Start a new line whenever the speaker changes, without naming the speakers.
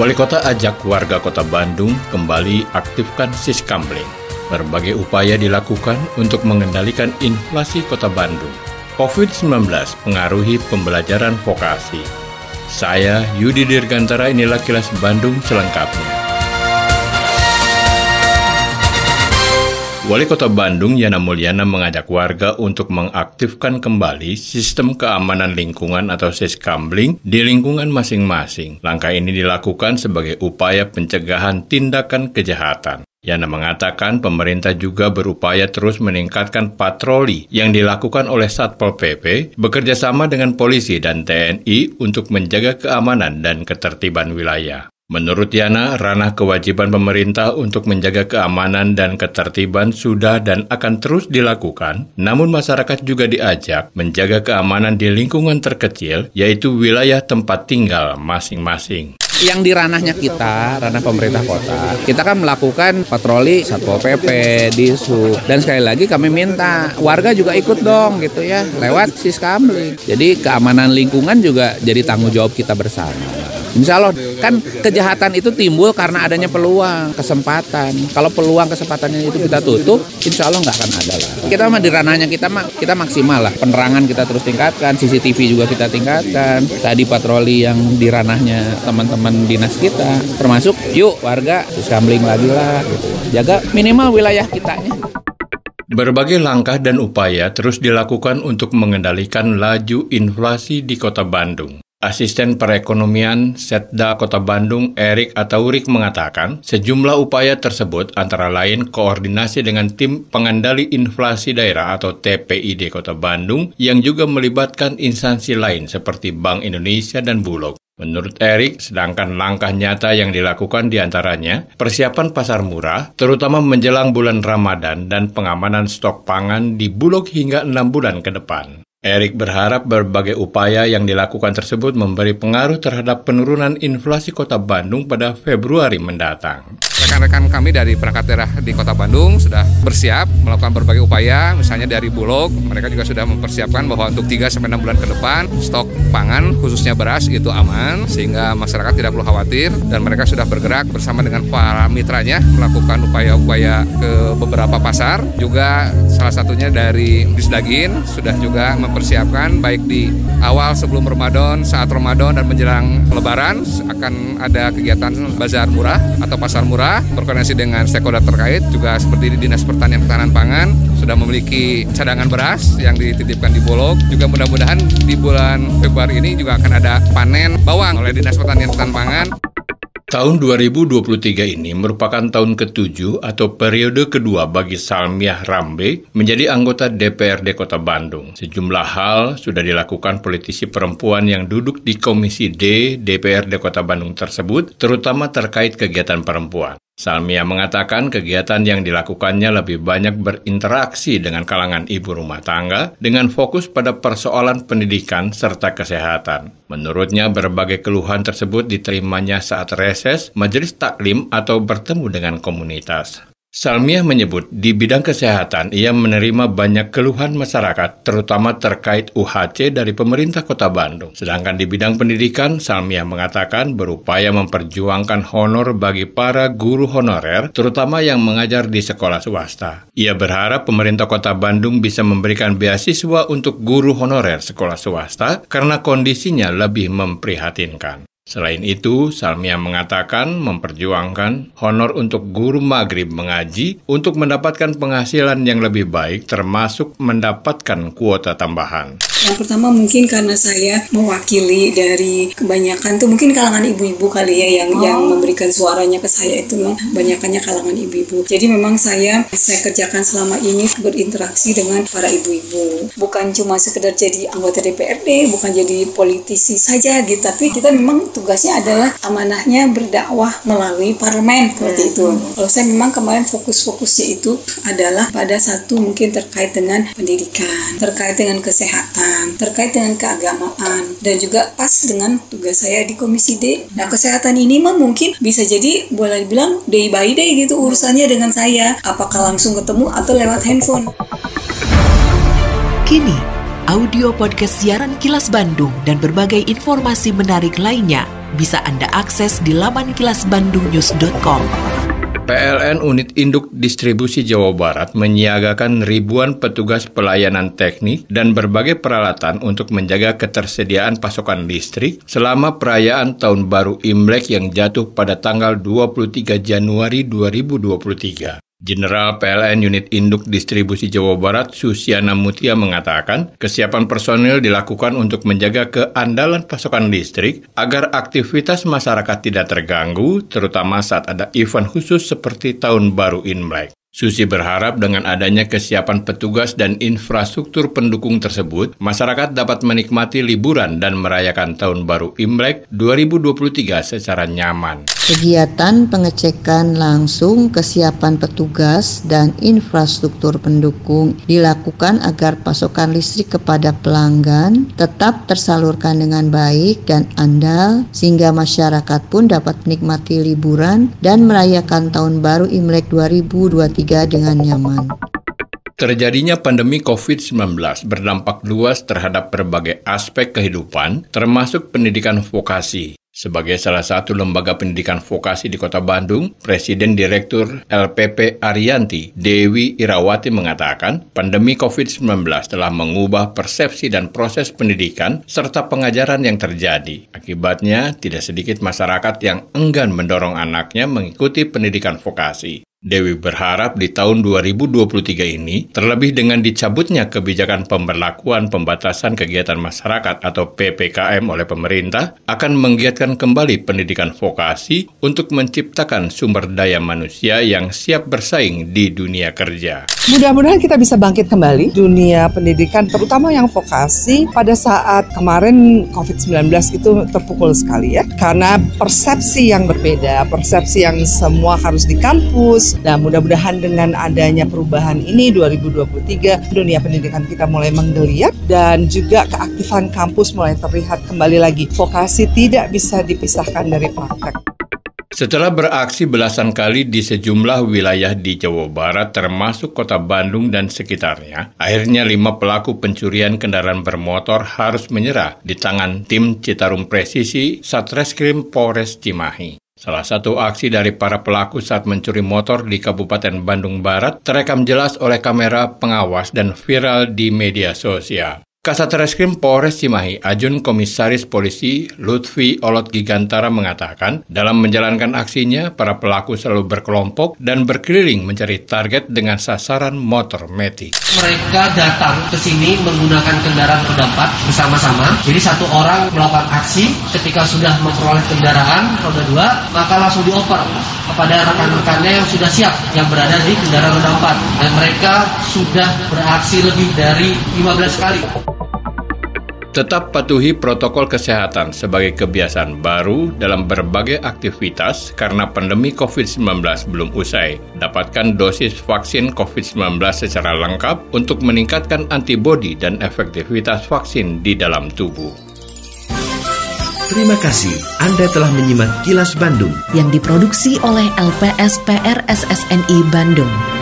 Wali Kota ajak warga Kota Bandung kembali aktifkan Siskamling. Berbagai upaya dilakukan untuk mengendalikan inflasi Kota Bandung. COVID-19 pengaruhi pembelajaran vokasi. Saya Yudi Dirgantara inilah kilas Bandung selengkapnya. Wali Kota Bandung Yana Mulyana mengajak warga untuk mengaktifkan kembali sistem keamanan lingkungan atau Siskambling di lingkungan masing-masing. Langkah ini dilakukan sebagai upaya pencegahan tindakan kejahatan. Yana mengatakan pemerintah juga berupaya terus meningkatkan patroli yang dilakukan oleh Satpol PP bekerja sama dengan polisi dan TNI untuk menjaga keamanan dan ketertiban wilayah. Menurut Yana, ranah kewajiban pemerintah untuk menjaga keamanan dan ketertiban sudah dan akan terus dilakukan, namun masyarakat juga diajak menjaga keamanan di lingkungan terkecil, yaitu wilayah tempat tinggal masing-masing
yang di ranahnya kita, ranah pemerintah kota, kita kan melakukan patroli Satpol PP, Disu, dan sekali lagi kami minta warga juga ikut dong gitu ya, lewat Siskamling. Jadi keamanan lingkungan juga jadi tanggung jawab kita bersama. Insya Allah kan kejahatan itu timbul karena adanya peluang, kesempatan. Kalau peluang kesempatannya itu kita tutup, insya Allah nggak akan ada lah. Kita mah di ranahnya kita mah kita maksimal lah. Penerangan kita terus tingkatkan, CCTV juga kita tingkatkan. Tadi patroli yang di ranahnya teman-teman dinas kita, termasuk yuk warga gambling lagi lah. Gitu. Jaga minimal wilayah kitanya.
Berbagai langkah dan upaya terus dilakukan untuk mengendalikan laju inflasi di Kota Bandung. Asisten Perekonomian Setda Kota Bandung Erik Ataurik mengatakan sejumlah upaya tersebut antara lain koordinasi dengan tim pengendali inflasi daerah atau TPID Kota Bandung yang juga melibatkan instansi lain seperti Bank Indonesia dan Bulog. Menurut Erik, sedangkan langkah nyata yang dilakukan di antaranya persiapan pasar murah, terutama menjelang bulan Ramadan dan pengamanan stok pangan di Bulog hingga enam bulan ke depan. Erik berharap berbagai upaya yang dilakukan tersebut memberi pengaruh terhadap penurunan inflasi kota Bandung pada Februari mendatang.
Rekan-rekan kami dari perangkat daerah di Kota Bandung sudah bersiap melakukan berbagai upaya, misalnya dari Bulog, mereka juga sudah mempersiapkan bahwa untuk 3 sampai 6 bulan ke depan stok pangan khususnya beras itu aman sehingga masyarakat tidak perlu khawatir dan mereka sudah bergerak bersama dengan para mitranya melakukan upaya-upaya ke beberapa pasar. Juga salah satunya dari Disdagin sudah juga mempersiapkan baik di awal sebelum Ramadan, saat Ramadan dan menjelang Lebaran akan ada kegiatan bazar murah atau pasar murah berkoordinasi dengan stakeholder terkait juga seperti di Dinas Pertanian Ketahanan Pangan sudah memiliki cadangan beras yang dititipkan di Bolog. Juga mudah-mudahan di bulan Februari ini juga akan ada panen bawang oleh Dinas Pertanian Ketahanan Pangan.
Tahun 2023 ini merupakan tahun ketujuh atau periode kedua bagi Salmiah Rambe menjadi anggota DPRD Kota Bandung. Sejumlah hal sudah dilakukan politisi perempuan yang duduk di Komisi D DPRD Kota Bandung tersebut, terutama terkait kegiatan perempuan. Salmia mengatakan kegiatan yang dilakukannya lebih banyak berinteraksi dengan kalangan ibu rumah tangga dengan fokus pada persoalan pendidikan serta kesehatan. Menurutnya berbagai keluhan tersebut diterimanya saat reses, majelis taklim atau bertemu dengan komunitas. Salmiah menyebut di bidang kesehatan ia menerima banyak keluhan masyarakat terutama terkait UHC dari pemerintah kota Bandung. Sedangkan di bidang pendidikan, Salmiah mengatakan berupaya memperjuangkan honor bagi para guru honorer terutama yang mengajar di sekolah swasta. Ia berharap pemerintah kota Bandung bisa memberikan beasiswa untuk guru honorer sekolah swasta karena kondisinya lebih memprihatinkan. Selain itu, Salmia mengatakan memperjuangkan honor untuk guru maghrib mengaji untuk mendapatkan penghasilan yang lebih baik termasuk mendapatkan kuota tambahan.
Yang pertama mungkin karena saya mewakili dari kebanyakan tuh mungkin kalangan ibu-ibu kali ya yang oh. yang memberikan suaranya ke saya itu memang banyakannya kalangan ibu-ibu. Jadi memang saya saya kerjakan selama ini berinteraksi dengan para ibu-ibu. Bukan cuma sekedar jadi anggota DPRD, bukan jadi politisi saja gitu, tapi kita memang tugasnya adalah amanahnya berdakwah melalui parlemen seperti itu. Kalau saya memang kemarin fokus-fokusnya itu adalah pada satu mungkin terkait dengan pendidikan, terkait dengan kesehatan, terkait dengan keagamaan, dan juga pas dengan tugas saya di Komisi D. Nah, kesehatan ini mah mungkin bisa jadi boleh dibilang day by day gitu urusannya dengan saya. Apakah langsung ketemu atau lewat handphone.
Kini, audio podcast siaran Kilas Bandung dan berbagai informasi menarik lainnya bisa Anda akses di laman kilasbandungnews.com.
PLN Unit Induk Distribusi Jawa Barat menyiagakan ribuan petugas pelayanan teknik dan berbagai peralatan untuk menjaga ketersediaan pasokan listrik selama perayaan Tahun Baru Imlek yang jatuh pada tanggal 23 Januari 2023. Jenderal PLN Unit Induk Distribusi Jawa Barat Susiana Mutia mengatakan kesiapan personil dilakukan untuk menjaga keandalan pasokan listrik agar aktivitas masyarakat tidak terganggu, terutama saat ada event khusus seperti Tahun Baru Imlek. Susi berharap dengan adanya kesiapan petugas dan infrastruktur pendukung tersebut, masyarakat dapat menikmati liburan dan merayakan Tahun Baru Imlek 2023 secara nyaman.
Kegiatan pengecekan langsung kesiapan petugas dan infrastruktur pendukung dilakukan agar pasokan listrik kepada pelanggan tetap tersalurkan dengan baik dan andal sehingga masyarakat pun dapat menikmati liburan dan merayakan Tahun Baru Imlek 2023 dengan nyaman.
Terjadinya pandemi COVID-19 berdampak luas terhadap berbagai aspek kehidupan, termasuk pendidikan vokasi. Sebagai salah satu lembaga pendidikan vokasi di Kota Bandung, Presiden Direktur LPP Arianti, Dewi Irawati mengatakan, pandemi COVID-19 telah mengubah persepsi dan proses pendidikan serta pengajaran yang terjadi. Akibatnya, tidak sedikit masyarakat yang enggan mendorong anaknya mengikuti pendidikan vokasi. Dewi berharap di tahun 2023 ini, terlebih dengan dicabutnya kebijakan pemberlakuan pembatasan kegiatan masyarakat atau PPKM oleh pemerintah, akan menggiatkan kembali pendidikan vokasi untuk menciptakan sumber daya manusia yang siap bersaing di dunia kerja.
Mudah-mudahan kita bisa bangkit kembali dunia pendidikan, terutama yang vokasi pada saat kemarin COVID-19 itu terpukul sekali ya, karena persepsi yang berbeda, persepsi yang semua harus di kampus, dan mudah-mudahan dengan adanya perubahan ini 2023 dunia pendidikan kita mulai menggeliat dan juga keaktifan kampus mulai terlihat kembali lagi. Vokasi tidak bisa dipisahkan dari praktek.
Setelah beraksi belasan kali di sejumlah wilayah di Jawa Barat termasuk kota Bandung dan sekitarnya, akhirnya lima pelaku pencurian kendaraan bermotor harus menyerah di tangan tim Citarum Presisi Satreskrim Polres Cimahi. Salah satu aksi dari para pelaku saat mencuri motor di Kabupaten Bandung Barat terekam jelas oleh kamera pengawas dan viral di media sosial. Kasat Reskrim Polres Cimahi, Ajun Komisaris Polisi Lutfi Olot Gigantara mengatakan, dalam menjalankan aksinya, para pelaku selalu berkelompok dan berkeliling mencari target dengan sasaran motor metik.
Mereka datang ke sini menggunakan kendaraan roda empat bersama-sama. Jadi satu orang melakukan aksi, ketika sudah memperoleh kendaraan roda dua, maka langsung dioper kepada rekan-rekannya yang sudah siap yang berada di kendaraan roda empat. Dan mereka sudah beraksi lebih dari 15 kali.
Tetap patuhi protokol kesehatan sebagai kebiasaan baru dalam berbagai aktivitas karena pandemi COVID-19 belum usai. Dapatkan dosis vaksin COVID-19 secara lengkap untuk meningkatkan antibodi dan efektivitas vaksin di dalam tubuh.
Terima kasih Anda telah menyimak Kilas Bandung
yang diproduksi oleh LPSPR SSNI Bandung.